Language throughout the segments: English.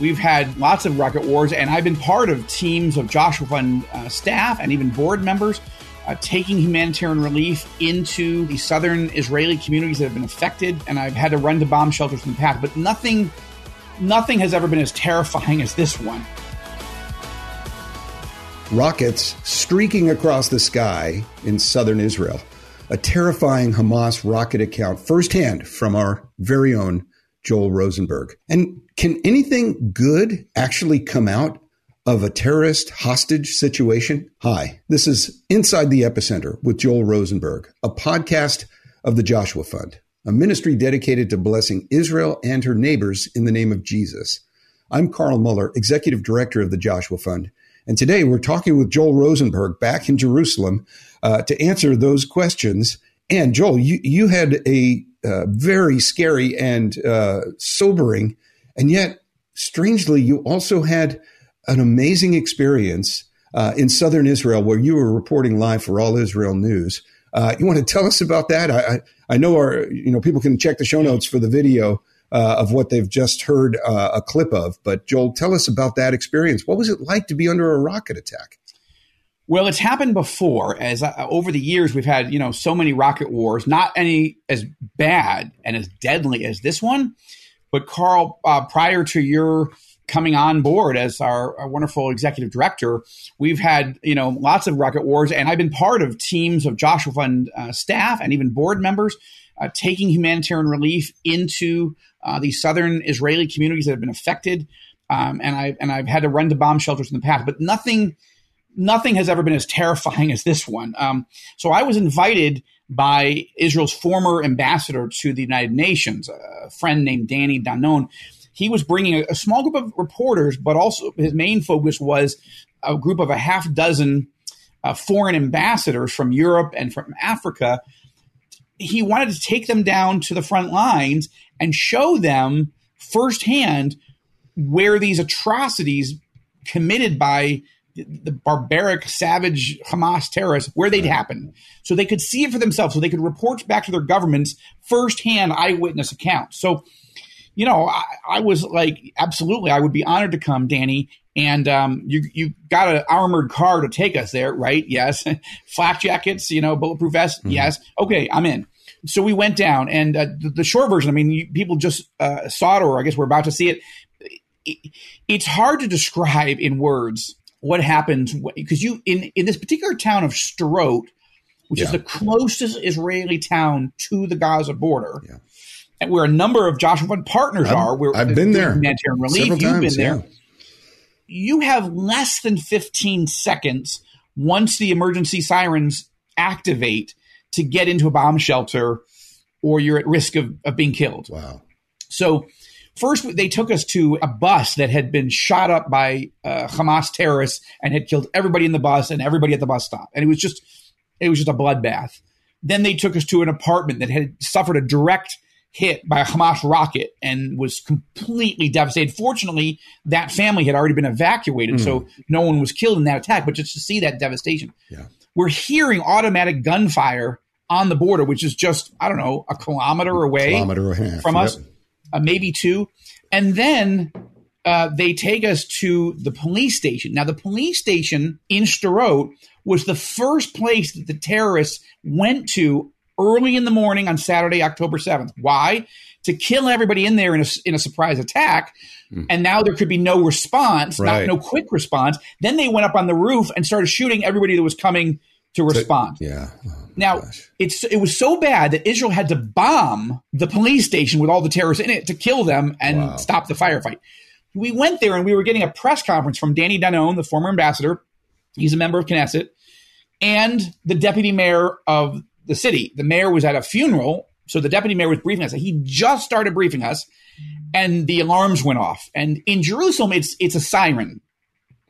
We've had lots of rocket wars, and I've been part of teams of Joshua Fund uh, staff and even board members uh, taking humanitarian relief into the southern Israeli communities that have been affected. And I've had to run to bomb shelters in the past, but nothing, nothing has ever been as terrifying as this one. Rockets streaking across the sky in southern Israel. A terrifying Hamas rocket account firsthand from our very own Joel Rosenberg. And can anything good actually come out of a terrorist hostage situation? Hi, this is Inside the Epicenter with Joel Rosenberg, a podcast of the Joshua Fund, a ministry dedicated to blessing Israel and her neighbors in the name of Jesus. I'm Carl Moeller, Executive Director of the Joshua Fund. And today we're talking with Joel Rosenberg back in Jerusalem uh, to answer those questions. And Joel, you, you had a uh, very scary and uh, sobering. And yet, strangely, you also had an amazing experience uh, in southern Israel where you were reporting live for All Israel News. Uh, you want to tell us about that? I, I, I, know our you know people can check the show notes for the video uh, of what they've just heard a clip of. But Joel, tell us about that experience. What was it like to be under a rocket attack? Well, it's happened before. As uh, over the years, we've had you know so many rocket wars, not any as bad and as deadly as this one. But Carl, uh, prior to your coming on board as our, our, wonderful executive director, we've had you know lots of rocket wars, and I've been part of teams of Joshua Fund uh, staff and even board members uh, taking humanitarian relief into uh, the southern Israeli communities that have been affected. Um, and I and I've had to run to bomb shelters in the past, but nothing nothing has ever been as terrifying as this one. Um, so I was invited by Israel's former ambassador to the United Nations, a friend named Danny Danon. He was bringing a, a small group of reporters, but also his main focus was a group of a half dozen uh, foreign ambassadors from Europe and from Africa. He wanted to take them down to the front lines and show them firsthand where these atrocities committed by the barbaric, savage Hamas terrorists where they'd happen, so they could see it for themselves, so they could report back to their governments firsthand eyewitness accounts. So, you know, I, I was like, absolutely, I would be honored to come, Danny. And um, you you got an armored car to take us there, right? Yes. Flak jackets, you know, bulletproof vests. Mm-hmm. Yes. Okay, I'm in. So we went down, and uh, the, the, short version. I mean, you, people just uh, saw it, or I guess we're about to see it. it it's hard to describe in words what happens because you in in this particular town of Sderot, which yeah. is the closest Israeli town to the Gaza border. Yeah. And where a number of Joshua Fund partners I've, are, where I've been there. Humanitarian relief. Several You've times, been there. Yeah. You have less than 15 seconds once the emergency sirens activate to get into a bomb shelter, or you're at risk of, of being killed. Wow. So First, they took us to a bus that had been shot up by uh, Hamas terrorists and had killed everybody in the bus and everybody at the bus stop, and it was just it was just a bloodbath. Then they took us to an apartment that had suffered a direct hit by a Hamas rocket and was completely devastated. Fortunately, that family had already been evacuated, mm. so no one was killed in that attack. But just to see that devastation, yeah. we're hearing automatic gunfire on the border, which is just I don't know a kilometer away kilometer from yep. Uh, maybe two. And then uh, they take us to the police station. Now, the police station in Sderot was the first place that the terrorists went to early in the morning on Saturday, October 7th. Why? To kill everybody in there in a, in a surprise attack. Mm. And now there could be no response, right. not no quick response. Then they went up on the roof and started shooting everybody that was coming to respond. So, yeah. Oh, now gosh. it's it was so bad that Israel had to bomb the police station with all the terrorists in it to kill them and wow. stop the firefight. We went there and we were getting a press conference from Danny Danon, the former ambassador. He's a member of Knesset, and the deputy mayor of the city. The mayor was at a funeral, so the deputy mayor was briefing us. He just started briefing us, and the alarms went off. And in Jerusalem, it's it's a siren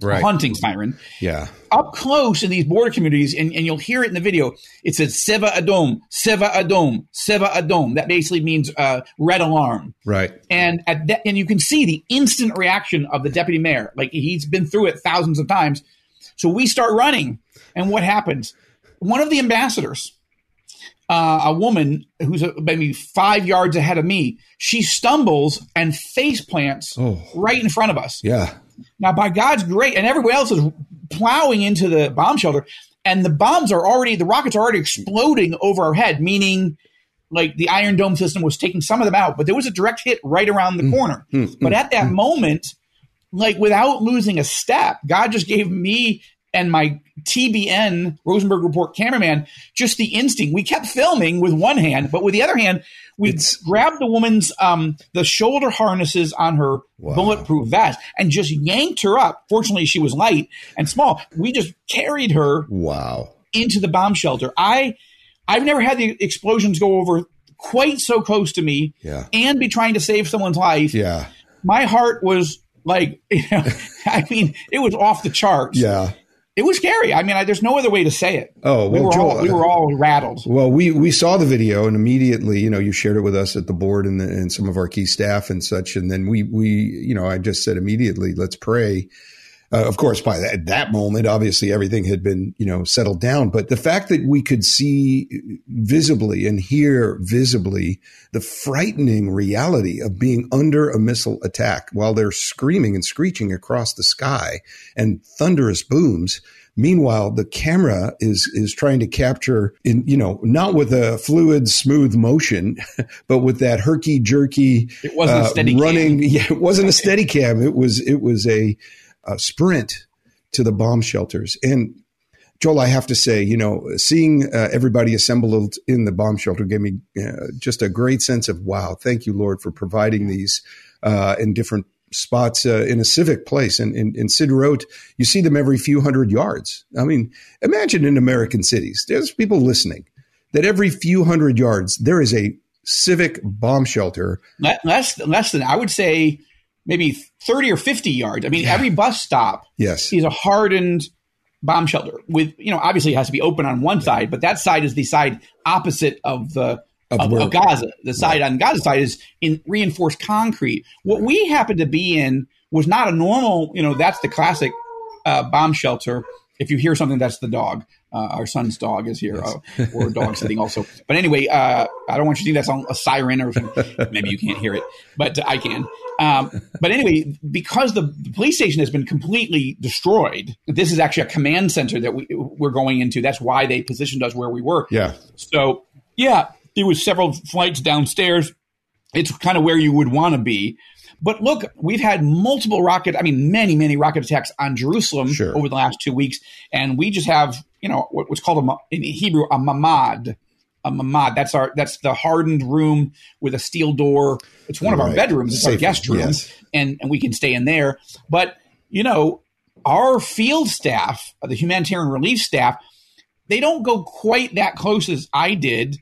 right. hunting siren. Yeah. Up close in these border communities, and, and you'll hear it in the video, it says Seva Adom, Seva Adom, Seva Adom. That basically means uh, red alarm. Right. And at that, and you can see the instant reaction of the deputy mayor. Like he's been through it thousands of times. So we start running. And what happens? One of the ambassadors uh, a woman who's maybe five yards ahead of me. She stumbles and face plants Oh. right in front of us. Yeah. Now, by God's grace, and everyone else is plowing into the bomb shelter, and the bombs are already, the rockets are already exploding over our head, meaning like the Iron Dome system was taking some of them out, but there was a direct hit right around the hmm. corner. Hmm. Hmm. but at that moment, like without losing a step, God just gave me and my TBN Rosenberg Report cameraman just the instinct. We kept filming with one hand, but with the other hand, we It's- grabbed the woman's um, the shoulder harnesses on her Wow. bulletproof vest and just yanked her up. Fortunately, she was light and small. We just carried her Wow. into the bomb shelter. I I've never had the explosions go over quite so close to me Yeah. and be trying to save someone's life. Yeah. My heart was like, you know, I mean, it was off the charts. Yeah. It was scary. I mean, I, there's no other way to say it. Oh, we were Joel, all we were all rattled. Well, we we saw the video and immediately, you know, you shared it with us at the board and, the, and some of our key staff and such. And then we we you know, I just said immediately, let's pray. Uh, of course, by that, that moment, obviously everything had been you know settled down. But the fact that we could see visibly and hear visibly the frightening reality of being under a missile attack while they're screaming and screeching across the sky and thunderous booms. Meanwhile, the camera is is trying to capture in you know not with a fluid, smooth motion, but with that herky jerky It wasn't a steady cam. running. Yeah, it wasn't a steady cam. It was it was a, a sprint to the bomb shelters. And Joel, I have to say, you know, seeing uh, everybody assembled in the bomb shelter gave me uh, just a great sense of wow. Thank you, Lord, for providing these uh, in different spots uh, in a civic place. And in, in Sderot, you see them every few hundred yards. I mean, imagine in American cities, there's people listening that every few hundred yards there is a civic bomb shelter. Less less than I would say maybe 30 or 50 yards. I mean, every bus stop Yes. is a hardened bomb shelter with you know obviously it has to be open on one side, but that side is the side opposite of the Of of, of Gaza. The side on Gaza side is in reinforced concrete. What we happened to be in was not a normal. You know, that's the classic uh, bomb shelter. If you hear something, that's the dog. Uh, our son's dog is here, uh, or a dog sitting also. But anyway, uh, I don't want you to think that's a- a siren or something. Maybe you can't hear it, but I can. Um, but anyway, because the, the police station has been completely destroyed, this is actually a command center that we, we're going into. That's why they positioned us where we were. Yeah. So yeah, there was several flights downstairs. It's kind of where you would want to be. But look, we've had multiple rocket, I mean, many, many rocket attacks on Jerusalem Sure. over the last two weeks. And we just have, you know, what's called a, in Hebrew, a mamad. A mamad. That's our, that's the hardened room with a steel door. It's one of our bedrooms. It's our guest room. yes. And, and we can stay in there. But, you know, our field staff, the humanitarian relief staff, they don't go quite that close as I did,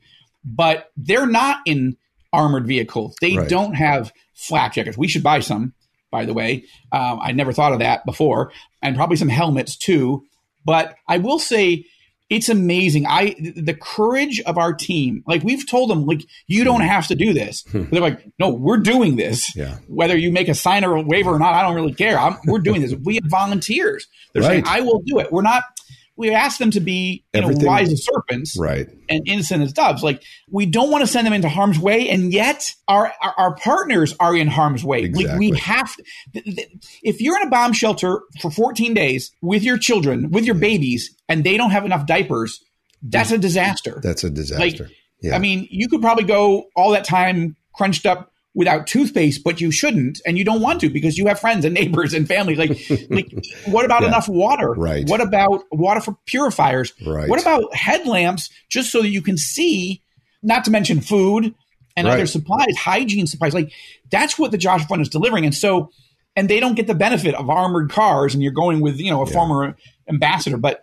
but they're not in armored vehicles. They Right. don't have flak jackets. We should buy some, by the way. Um, I never thought of that before, and probably some helmets too. But I will say, it's amazing. I the courage of our team. Like we've told them, like you don't have to do this. But they're like, no, we're doing this. Yeah. Whether you make a sign or a waiver or not, I don't really care. I'm, we're doing this. We have volunteers. They're saying, I will do it. We're not. We ask them to be, you know, wise as serpents, Right. and innocent as doves. Like we don't want to send them into harm's way, and yet our our, our partners are in harm's way. Like Exactly. we have. th- th- if you're in a bomb shelter for 14 days with your children, with your babies, and they don't have enough diapers, that's a disaster. That's a disaster. yeah. I mean, you could probably go all that time crunched up without toothpaste, but you shouldn't, and you don't want to because you have friends and neighbors and family. Like, like, what about Yeah. enough water? Right. What about water for purifiers? Right. What about headlamps just so that you can see? Not to mention food and Right. other supplies, hygiene supplies. Like that's what the Joshua Fund is delivering, and so. And they don't get the benefit of armored cars, and you're going with you know a former ambassador. But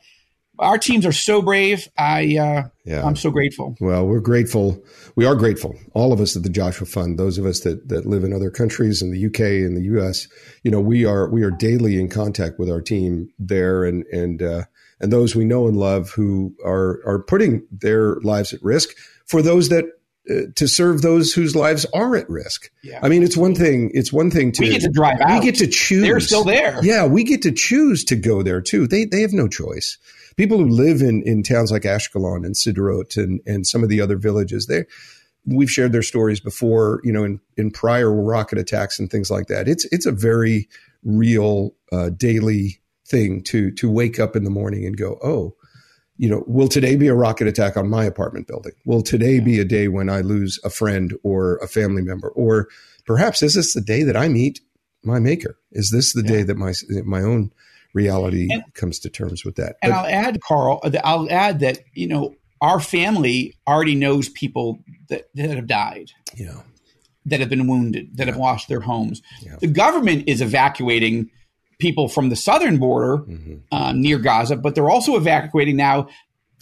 our teams are so brave. I uh, Yeah. I'm so grateful. Well, we're grateful. We are grateful, all of us at the Joshua Fund. Those of us that that live in other countries, in the UK, in the US, you know, we are we are daily in contact with our team there, and and uh, and those we know and love who are are putting their lives at risk for those that. Uh, to serve those whose lives are at risk. Yeah. I mean, it's one thing. It's one thing to We get to drive out. We get to choose. They're still there. Yeah, we get to choose to go there too. They they have no choice. People who live in, in towns like Ashkelon and Sderot and, and some of the other villages, they we've shared their stories before, you know, in, in prior rocket attacks and things like that. It's it's a very real uh, daily thing to to wake up in the morning and go, oh, you know, will today be a rocket attack on my apartment building? Will today be a day when I lose a friend or a family member? Or perhaps is this the day that I meet my maker? Is this the yeah. day that my my own reality and, comes to terms with that? And but, I'll add, Carl, I'll add that you know our family already knows people that, that have died. Yeah. That have been wounded, that yeah. have lost their homes. Yeah. The government is evacuating people from the southern border mm-hmm. uh, near Gaza, but they're also evacuating now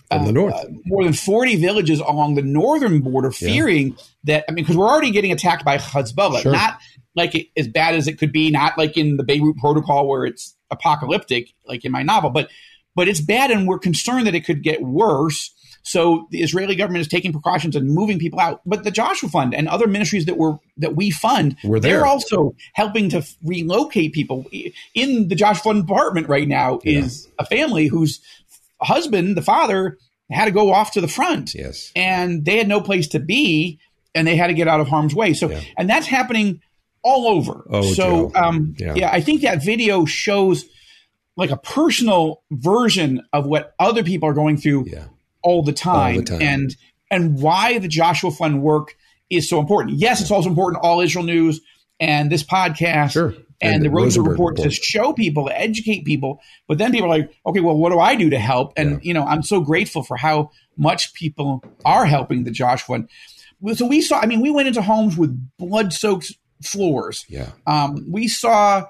from the north. Uh, more than 40 villages along the northern border, fearing yeah. that, I mean, because we're already getting attacked by Hezbollah, sure. not like it, as bad as it could be, not like in the Beirut Protocol where it's apocalyptic, like in my novel, but but it's bad, and we're concerned that it could get worse. So the Israeli government is taking precautions and moving people out. But the Joshua Fund and other ministries that were that we fund, we're there. they're also helping to relocate people. In the Joshua Fund department right now yeah. is a family whose husband, the father, had to go off to the front. Yes. And they had no place to be and they had to get out of harm's way. So yeah. and that's happening all over. Oh, so um, yeah. yeah, I think that video shows like a personal version of what other people are going through yeah all the time, all the time. and and why the Joshua Fund work is so important. Yes, it's also important. All Israel News and this podcast sure. and, and, the Rosenberg, Report, Report, to show people, to educate people. But then people are like, okay, well, what do I do to help? And yeah. you know, I'm so grateful for how much people are helping the Joshua Fund. So we saw. I mean, we went into homes with blood-soaked floors. Yeah. Um, we saw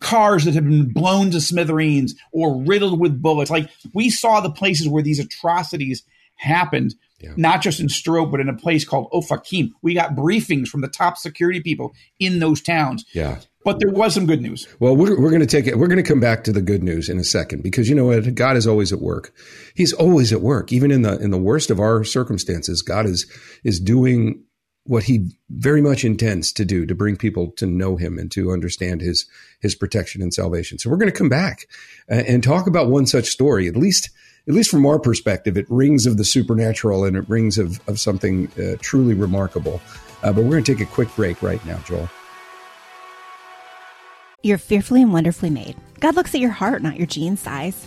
cars that have been blown to smithereens or riddled with bullets. Like we saw the places where these atrocities happened, yeah. not just in Sderot, but in a place called Ofakim. We got briefings from the top security people in those towns. Yeah. But there was some good news. Well, we're, we're going to take it. We're going to come back to the good news in a second because you know what? God is always at work. He's always at work, even in the in the worst of our circumstances. God is is doing what he very much intends to do to bring people to know him and to understand his his protection and salvation. So we're going to come back uh, and talk about one such story. At least at least from our perspective, it rings of the supernatural and it rings of of something uh, truly remarkable. Uh, but we're going to take a quick break right now, Joel. You're fearfully and wonderfully made. God looks at your heart, not your jean size.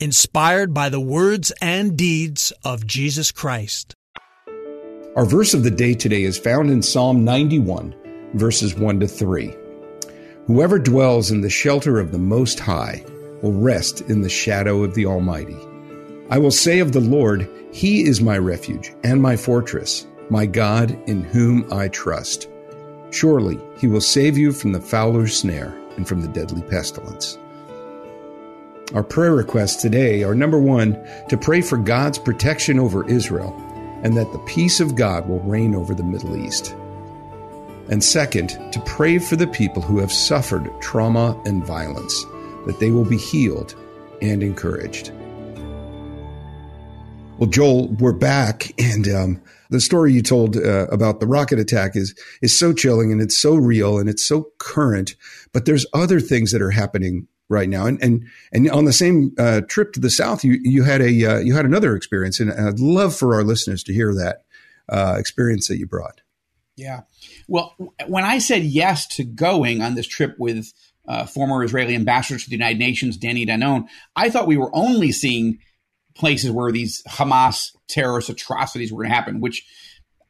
inspired by the words and deeds of Jesus Christ. Our verse of the day today is found in Psalm 91, verses 1 to 3. Whoever dwells in the shelter of the Most High will rest in the shadow of the Almighty. I will say of the Lord, He is my refuge and my fortress, my God in whom I trust. Surely He will save you from the fowler's snare and from the deadly pestilence. Our prayer requests today are number one, to pray for God's protection over Israel and that the peace of God will reign over the Middle East. And second, to pray for the people who have suffered trauma and violence, that they will be healed and encouraged. Well, Joel, we're back, and um, the story you told uh, about the rocket attack is is so chilling, and it's so real, and it's so current. But there's other things that are happening right now. And and and on the same uh, trip to the south, you you had a uh, you had another experience, and I'd love for our listeners to hear that uh, experience that you brought. Yeah, well, when I said yes to going on this trip with uh, former Israeli ambassador to the United Nations, Danny Danon, I thought we were only seeing places where these Hamas terrorist atrocities were going to happen, which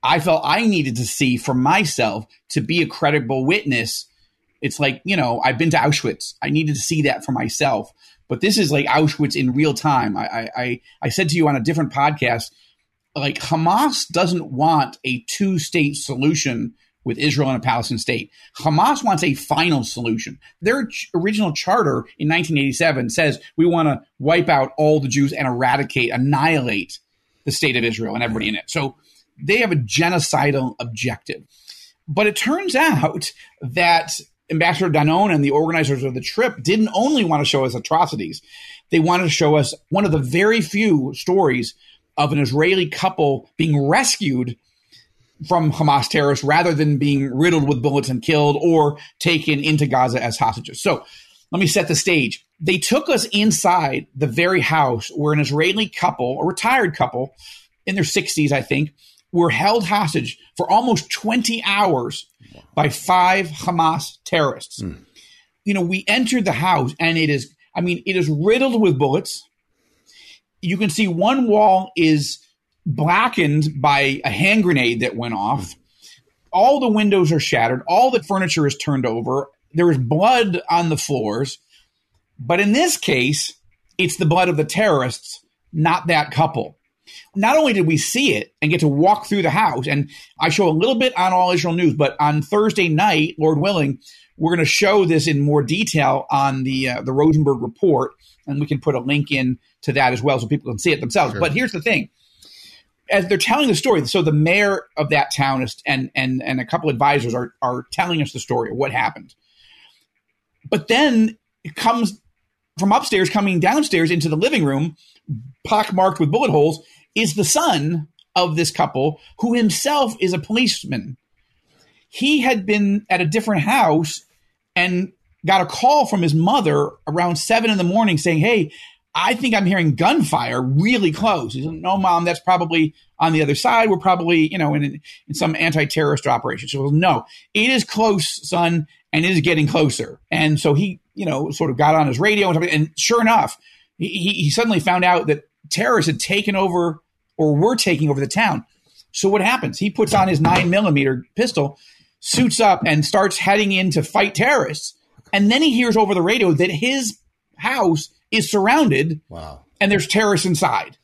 I felt I needed to see for myself to be a credible witness. It's like, you know, I've been to Auschwitz. I needed to see that for myself. But this is like Auschwitz in real time. I, I, I said to you on a different podcast, like Hamas doesn't want a two state solution with Israel and a Palestinian state. Hamas wants a final solution. Their ch- original charter in 1987 says we want to wipe out all the Jews and eradicate, annihilate the state of Israel and everybody in it. So they have a genocidal objective. But it turns out that Ambassador Danon and the organizers of the trip didn't only want to show us atrocities, they wanted to show us one of the very few stories of an Israeli couple being rescued from Hamas terrorists rather than being riddled with bullets and killed or taken into Gaza as hostages. So let me set the stage. They took us inside the very house where an Israeli couple, a retired couple in their 60s, I think, were held hostage for almost 20 hours by five Hamas terrorists. Mm. You know, we entered the house and it is, I mean, it is riddled with bullets. You can see one wall is blackened by a hand grenade that went off. All the windows are shattered. All the furniture is turned over. There is blood on the floors. But in this case, it's the blood of the terrorists, not that couple. Not only did we see it and get to walk through the house, and I show a little bit on All Israel News, but on Thursday night, Lord willing, we're going to show this in more detail on the uh, the Rosenberg report, and we can put a link in to that as well so people can see it themselves. Sure. But here's the thing: as they're telling the story, so the mayor of that town is, and and and a couple advisors are are telling us the story of what happened. But then it comes from upstairs, coming downstairs into the living room, pockmarked with bullet holes, is the son of this couple, who himself is a policeman. He had been at a different house and got a call from his mother around seven in the morning saying, Hey, I think I'm hearing gunfire really close. He said, No, mom, that's probably on the other side. We're probably, you know, in, in some anti terrorist operation. So, no, it is close, son, and it is getting closer. And so he, you know, sort of got on his radio and. And sure enough, he, he suddenly found out that terrorists had taken over or were taking over the town. So what happens? He puts on his nine millimeter pistol, suits up, and starts heading in to fight terrorists. And then he hears over the radio that his house is surrounded. Wow. And there's terrorists inside.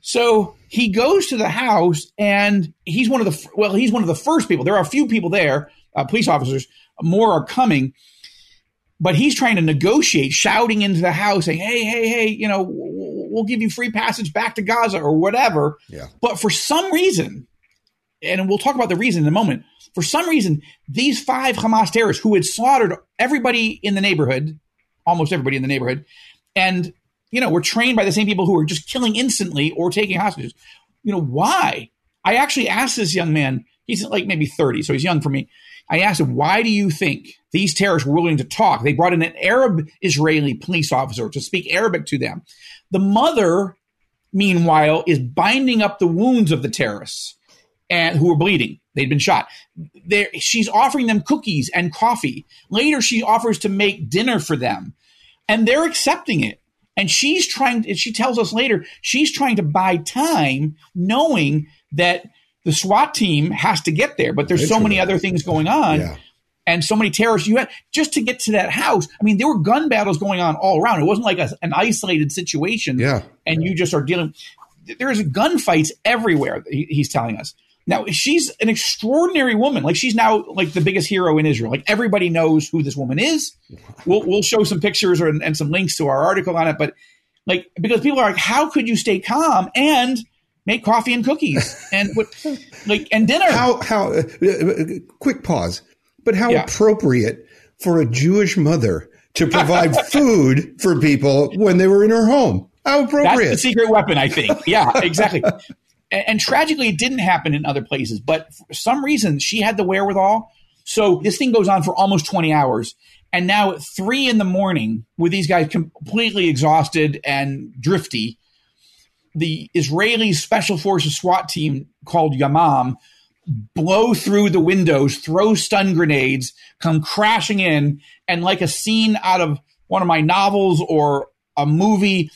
So he goes to the house and he's one of the, well, he's one of the first people. There are a few people there, uh, police officers, more are coming, but he's trying to negotiate, shouting into the house, saying, hey, hey, hey, you know, we'll give you free passage back to Gaza or whatever. Yeah. But for some reason, and we'll talk about the reason in a moment, for some reason, these five Hamas terrorists who had slaughtered everybody in the neighborhood, almost everybody in the neighborhood, and you know, were trained by the same people who were just killing instantly or taking hostages. You know, why? I actually asked this young man, he's like maybe 30, so he's young for me. I asked him, why do you think these terrorists were willing to talk? They brought in an Arab Israeli police officer to speak Arabic to them. The mother, meanwhile, is binding up the wounds of the terrorists and who were bleeding. They'd been shot. They're, she's offering them cookies and coffee. Later, she offers to make dinner for them and they're accepting it. And she's trying, she tells us later, she's trying to buy time knowing that the SWAT team has to get there, but there's Literally. so many other things going on. Yeah. And so many terrorists you had just to get to that house. I mean, there were gun battles going on all around. It wasn't like a, an isolated situation. Yeah. And you just are dealing. There's gunfights everywhere. He's telling us. Now she's an extraordinary woman. Like she's now like the biggest hero in Israel. Like everybody knows who this woman is. We'll we'll show some pictures or, and some links to our article on it. But like because people are like, how could you stay calm and make coffee and cookies and what like and dinner? How how uh, uh, quick pause. But how yeah. appropriate for a Jewish mother to provide food for people when they were in her home. How appropriate. That's the secret weapon, I think. Yeah, exactly and, and tragically, it didn't happen in other places. But for some reason, she had the wherewithal. So this thing goes on for almost 20 hours. And now at three in the morning, with these guys completely exhausted and drifty, the Israeli Special Forces SWAT team called Yamam blow through the windows, throw stun grenades, come crashing in, and like a scene out of one of my novels or a movie,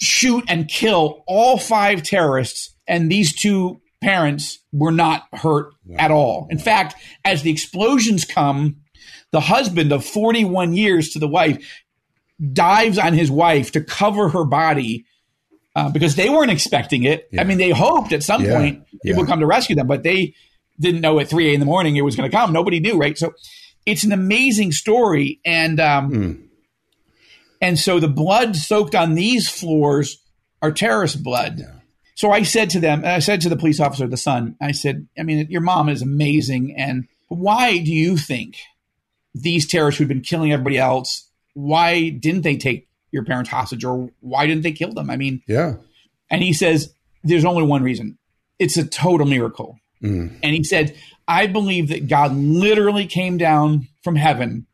shoot and kill all five terrorists. And these two parents were not hurt at all. In fact, as the explosions come, the husband of 41 years to the wife dives on his wife to cover her body uh, because they weren't expecting it. Yeah. I mean, they hoped at some Yeah. point it Yeah. would come to rescue them, but they didn't know at 3 a in the morning it was going to come. Nobody knew, right? So it's an amazing story. And, um, Hmm. and so the blood soaked on these floors are terrorist blood. So I said to them, and I said to the police officer, the son, I said, I mean, your mom is amazing. And why do you think these terrorists who've been killing everybody else, why didn't they take your parents hostage or why didn't they kill them? I mean, Yeah. and he says, there's only one reason it's a total miracle. Mm. And he said, I believe that God literally came down from heaven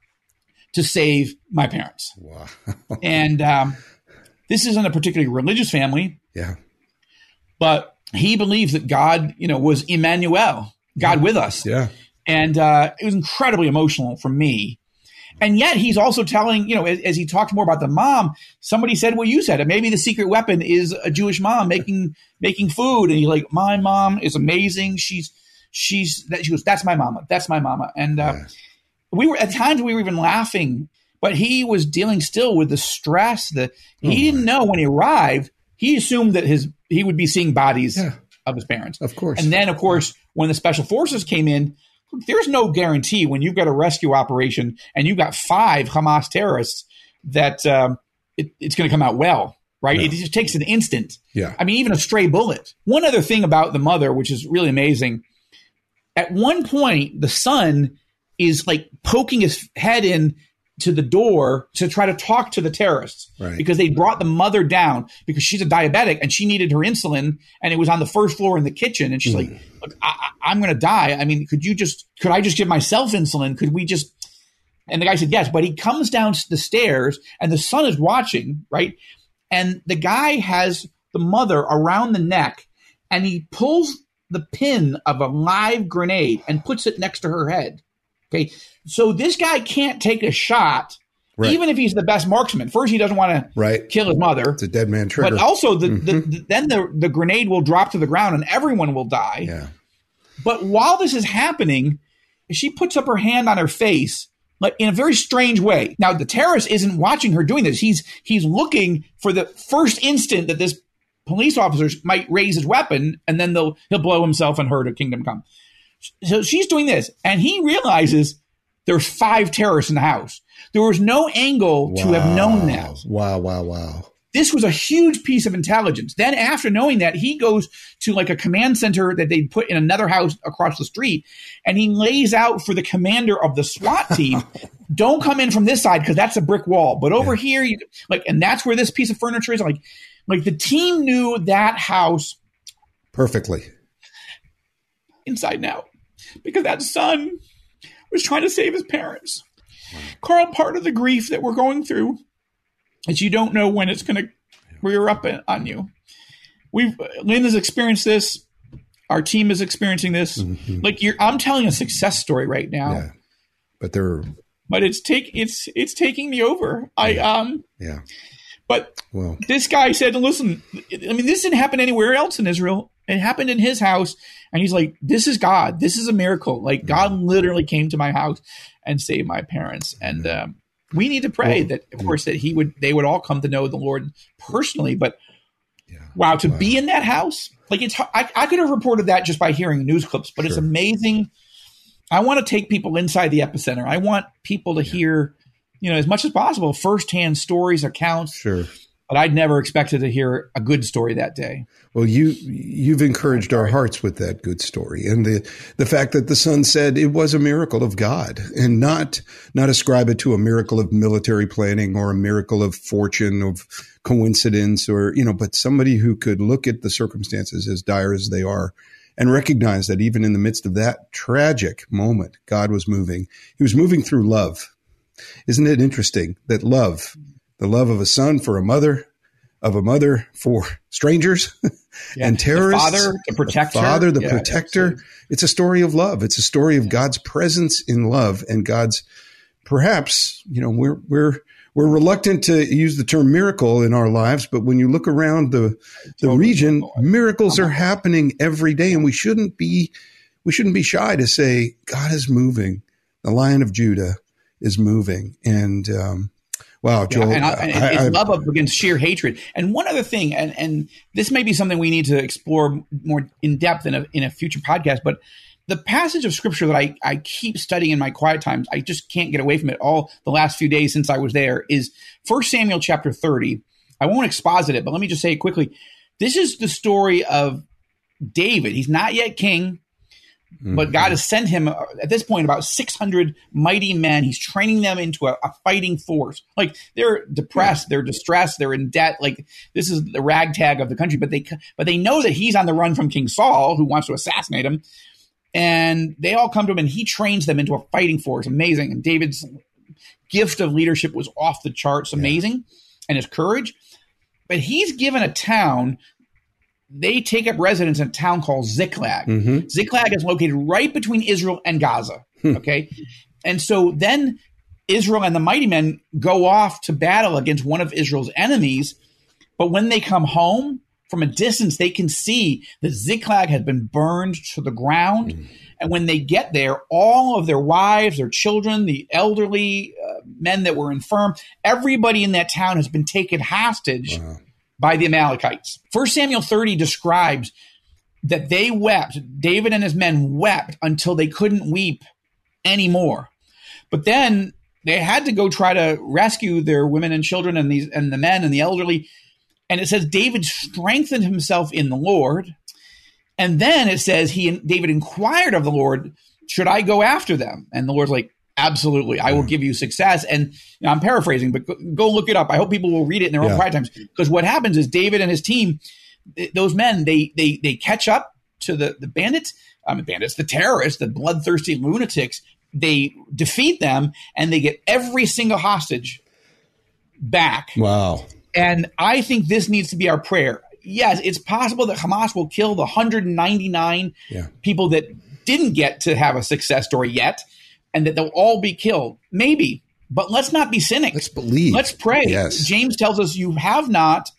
to save my parents. Wow. And um, this isn't a particularly religious family, yeah. but he believes that God, you know, was Emmanuel, God with us. Yeah. And uh, it was incredibly emotional for me. And yet he's also telling, you know, as, as he talked more about the mom, somebody said, well, you said it. Maybe the secret weapon is a Jewish mom making making food. And he's like, my mom is amazing. She's she's that she goes, that's my mama. That's my mama. And uh, Yeah. we were at times we were even laughing, but he was dealing still with the stress that he didn't know when he arrived. He assumed that his he would be seeing bodies Yeah. of his parents. Of course. And then, of course, when the special forces came in, there's no guarantee when you've got a rescue operation and you've got five Hamas terrorists that um, it, it's going to come out well, right? It just takes an instant. Yeah. I mean, even a stray bullet. One other thing about the mother, which is really amazing, at one point, the son is like poking his head in to the door to try to talk to the terrorists Right. because they brought the mother down because she's a diabetic and she needed her insulin and it was on the first floor in the kitchen. And she's like hmm. look I, I- i'm going to die. I mean could you just could i just give myself insulin? Could we just and the guy said yes but he comes down the stairs and the son is watching right? And the guy has the mother around the neck and he pulls the pin of a live grenade and puts it next to her head okay so this guy can't take a shot Right. even if he's the best marksman first he doesn't want to Right. kill his mother It's a dead man trigger. but also the, the, mm-hmm. the then the, the grenade will drop to the ground and everyone will die yeah. but while this is happening, she puts up her hand on her face, like in a very strange way. Now the terrorist isn't watching her doing this. He's he's looking for the first instant that this police officer might raise his weapon, and then they'll he'll blow himself and her to kingdom come. So she's doing this, and he realizes there's five terrorists in the house. There was no angle to have known that Wow. Wow. Wow. this was a huge piece of intelligence. Then, after knowing that, he goes to like a command center that they put in another house across the street, and he lays out for the commander of the SWAT team, "Don't come in from this side because that's a brick wall, but over here, you like, and that's where this piece of furniture is." Like, like the team knew that house Perfectly. Inside and out because that son was trying to save his parents. Carl, part of the grief that we're going through is you don't know when it's going to rear up on you. We've Lynn has experienced this. Our team is experiencing this. Like you're, I'm telling a success story right now, Yeah. But they're, but it's take it's it's taking me over. I um, yeah. but Well, this guy said, "Listen, I mean, this didn't happen anywhere else in Israel. It happened in his house." And he's like, "This is God. This is a miracle. Like mm-hmm. God literally came to my house and saved my parents." And mm-hmm. um, we need to pray that, of mm-hmm. course, that he would, they would all come to know the Lord personally. But wow, to be in that house, like it's, I, I could have reported that just by hearing news clips, but it's amazing. I want to take people inside the epicenter. I want people to hear, you know, as much as possible, firsthand stories, accounts sure. But I'd never expected to hear a good story that day. Well, you you've encouraged our hearts with that good story, and the the fact that the son said it was a miracle of God, and not not ascribe it to a miracle of military planning or a miracle of fortune of coincidence or you know, but somebody who could look at the circumstances as dire as they are, and recognize that even in the midst of that tragic moment, God was moving. He was moving through love. Isn't it interesting that love, the love of a son for a mother, of a mother for strangers yeah. and terrorists. The father, the protector. The father, the yeah, protector. It's a story of love. It's a story of God's presence in love and God's perhaps, you know, we're, we're, we're reluctant to use the term miracle in our lives, but when you look around the the region, miracles are happening every day, and we shouldn't be we shouldn't be shy to say God is moving. The Lion of Judah is moving, and um, wow, Joel, yeah, and, I, and I, it's I, love up against sheer hatred. And one other thing, and and this may be something we need to explore more in depth in a in a future podcast, but the passage of scripture that I, I keep studying in my quiet times, I just can't get away from it all the last few days since I was there, is 1 Samuel chapter 30. I won't exposit it, but let me just say it quickly. This is the story of David. He's not yet king, mm-hmm. but God has sent him uh, at this point about 600 mighty men. He's training them into a, a fighting force. Like they're depressed, yeah. they're distressed, they're in debt. Like this is the ragtag of the country, but they but they know that he's on the run from King Saul, who wants to assassinate him and they all come to him and he trains them into a fighting force. Amazing. And David's gift of leadership was off the charts, amazing, yeah. and his courage. But he's given a town. They take up residence in a town called Ziklag. Mm-hmm. Ziklag is located right between Israel and Gaza. Hmm. Okay. And so then Israel and the mighty men go off to battle against one of Israel's enemies. But when they come home, from a distance, they can see that Ziklag had been burned to the ground. Mm. And when they get there, all of their wives, their children, the elderly uh, men that were infirm, everybody in that town has been taken hostage wow. By the Amalekites. First Samuel 30 describes that they wept, David and his men wept until they couldn't weep anymore. But then they had to go try to rescue their women and children and these and the men and the elderly and it says David strengthened himself in the Lord. And then it says he David inquired of the Lord, should I go after them? And the Lord's like, absolutely, I will give you success. And you know, I'm paraphrasing, but go, go, look it up. I hope people will read it in their yeah. own quiet times. Because what happens is David and his team, those men, they they they catch up to the the bandits, i um, bandits, the terrorists, the bloodthirsty lunatics. They defeat them, and they get every single hostage back. Wow. And I think this needs to be our prayer. Yes, it's possible that Hamas will kill the 199 yeah. people that didn't get to have a success story yet and that they'll all be killed. Maybe, but let's not be cynics. Let's believe. Let's pray. Yes. James tells us you have not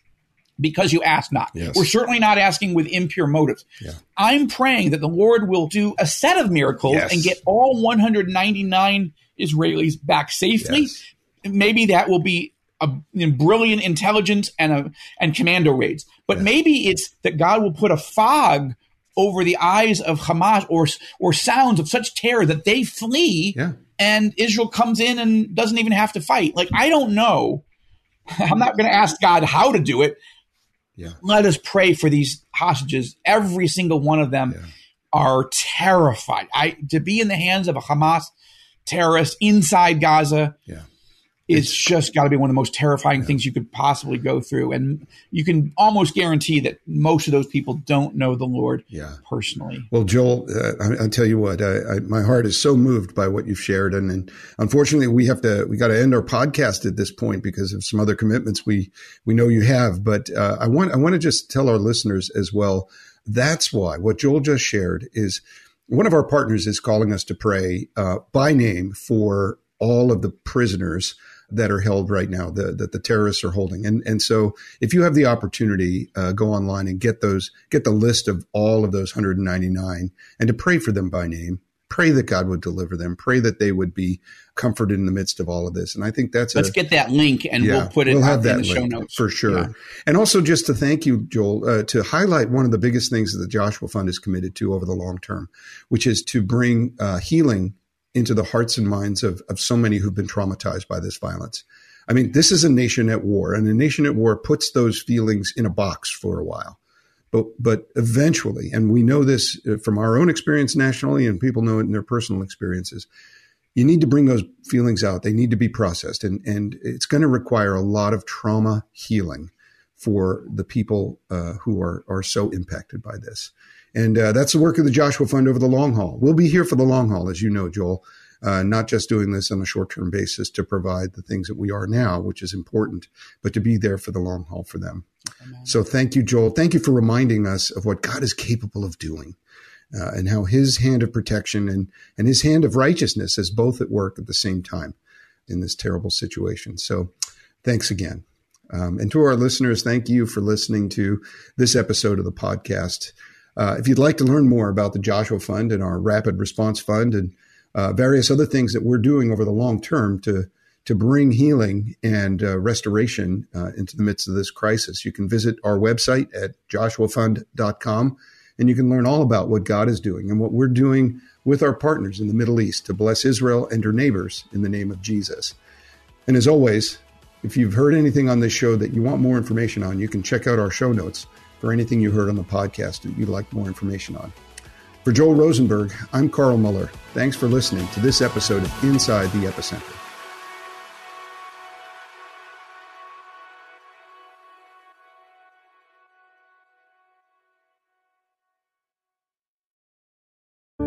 because you ask not. Yes. We're certainly not asking with impure motives. Yeah. I'm praying that the Lord will do a set of miracles yes. and get all 199 Israelis back safely. Yes. Maybe that will be a brilliant intelligence and a and commando raids. But maybe it's that God will put a fog over the eyes of Hamas or or sounds of such terror that they flee yeah. and Israel comes in and doesn't even have to fight. Like I don't know. I'm not going to ask God how to do it. Yeah. Let us pray for these hostages. Every single one of them yeah. are terrified. I to be in the hands of a Hamas terrorist inside Gaza. Yeah it's just got to be one of the most terrifying yeah. things you could possibly go through. And you can almost guarantee that most of those people don't know the Lord yeah. personally. Well, Joel, uh, I, will tell you what, I, I, my heart is so moved by what you've shared. And, and unfortunately, we have to, we got to end our podcast at this point because of some other commitments we, we know you have. But uh, I want, I want to just tell our listeners as well. That's why what Joel just shared is one of our partners is calling us to pray uh, by name for all of the prisoners that are held right now the, that the terrorists are holding. And and so if you have the opportunity, uh, go online and get those get the list of all of those 199 and to pray for them by name. Pray that God would deliver them. Pray that they would be comforted in the midst of all of this. And I think that's let's a, get that link and yeah, we'll put it we'll have that in the show notes for sure. Yeah. And also just to thank you, Joel, uh, to highlight one of the biggest things that the Joshua Fund is committed to over the long term, which is to bring uh, healing into the hearts and minds of, of so many who've been traumatized by this violence. I mean, this is a nation at war, and a nation at war puts those feelings in a box for a while. But, but eventually, and we know this uh, from our own experience nationally, and people know it in their personal experiences, you need to bring those feelings out. They need to be processed, and, and it's going to require a lot of trauma healing for the people uh, who are, are so impacted by this. And uh, that's the work of the Joshua Fund over the long haul. We'll be here for the long haul, as you know, Joel, uh, not just doing this on a short term basis to provide the things that we are now, which is important, but to be there for the long haul for them. So thank you, Joel. Thank you for reminding us of what God is capable of doing. Uh, and how his hand of protection and, and his hand of righteousness is both at work at the same time in this terrible situation. So thanks again. Um, and to our listeners, thank you for listening to this episode of the podcast. Uh, if you'd like to learn more about the Joshua Fund and our Rapid Response Fund and uh, various other things that we're doing over the long term to to bring healing and uh, restoration uh, into the midst of this crisis, you can visit our website at joshuafund.com and you can learn all about what God is doing and what we're doing with our partners in the Middle East to bless Israel and her neighbors in the name of Jesus. And as always, if you've heard anything on this show that you want more information on, you can check out our show notes for anything you heard on the podcast that you'd like more information on. For Joel Rosenberg, I'm Carl Moeller. Thanks for listening to this episode of Inside the Epicenter.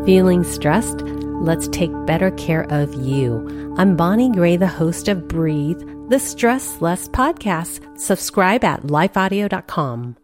Feeling stressed? Let's take better care of you. I'm Bonnie Gray, the host of Breathe, the Stress Less podcast. Subscribe at lifeaudio.com.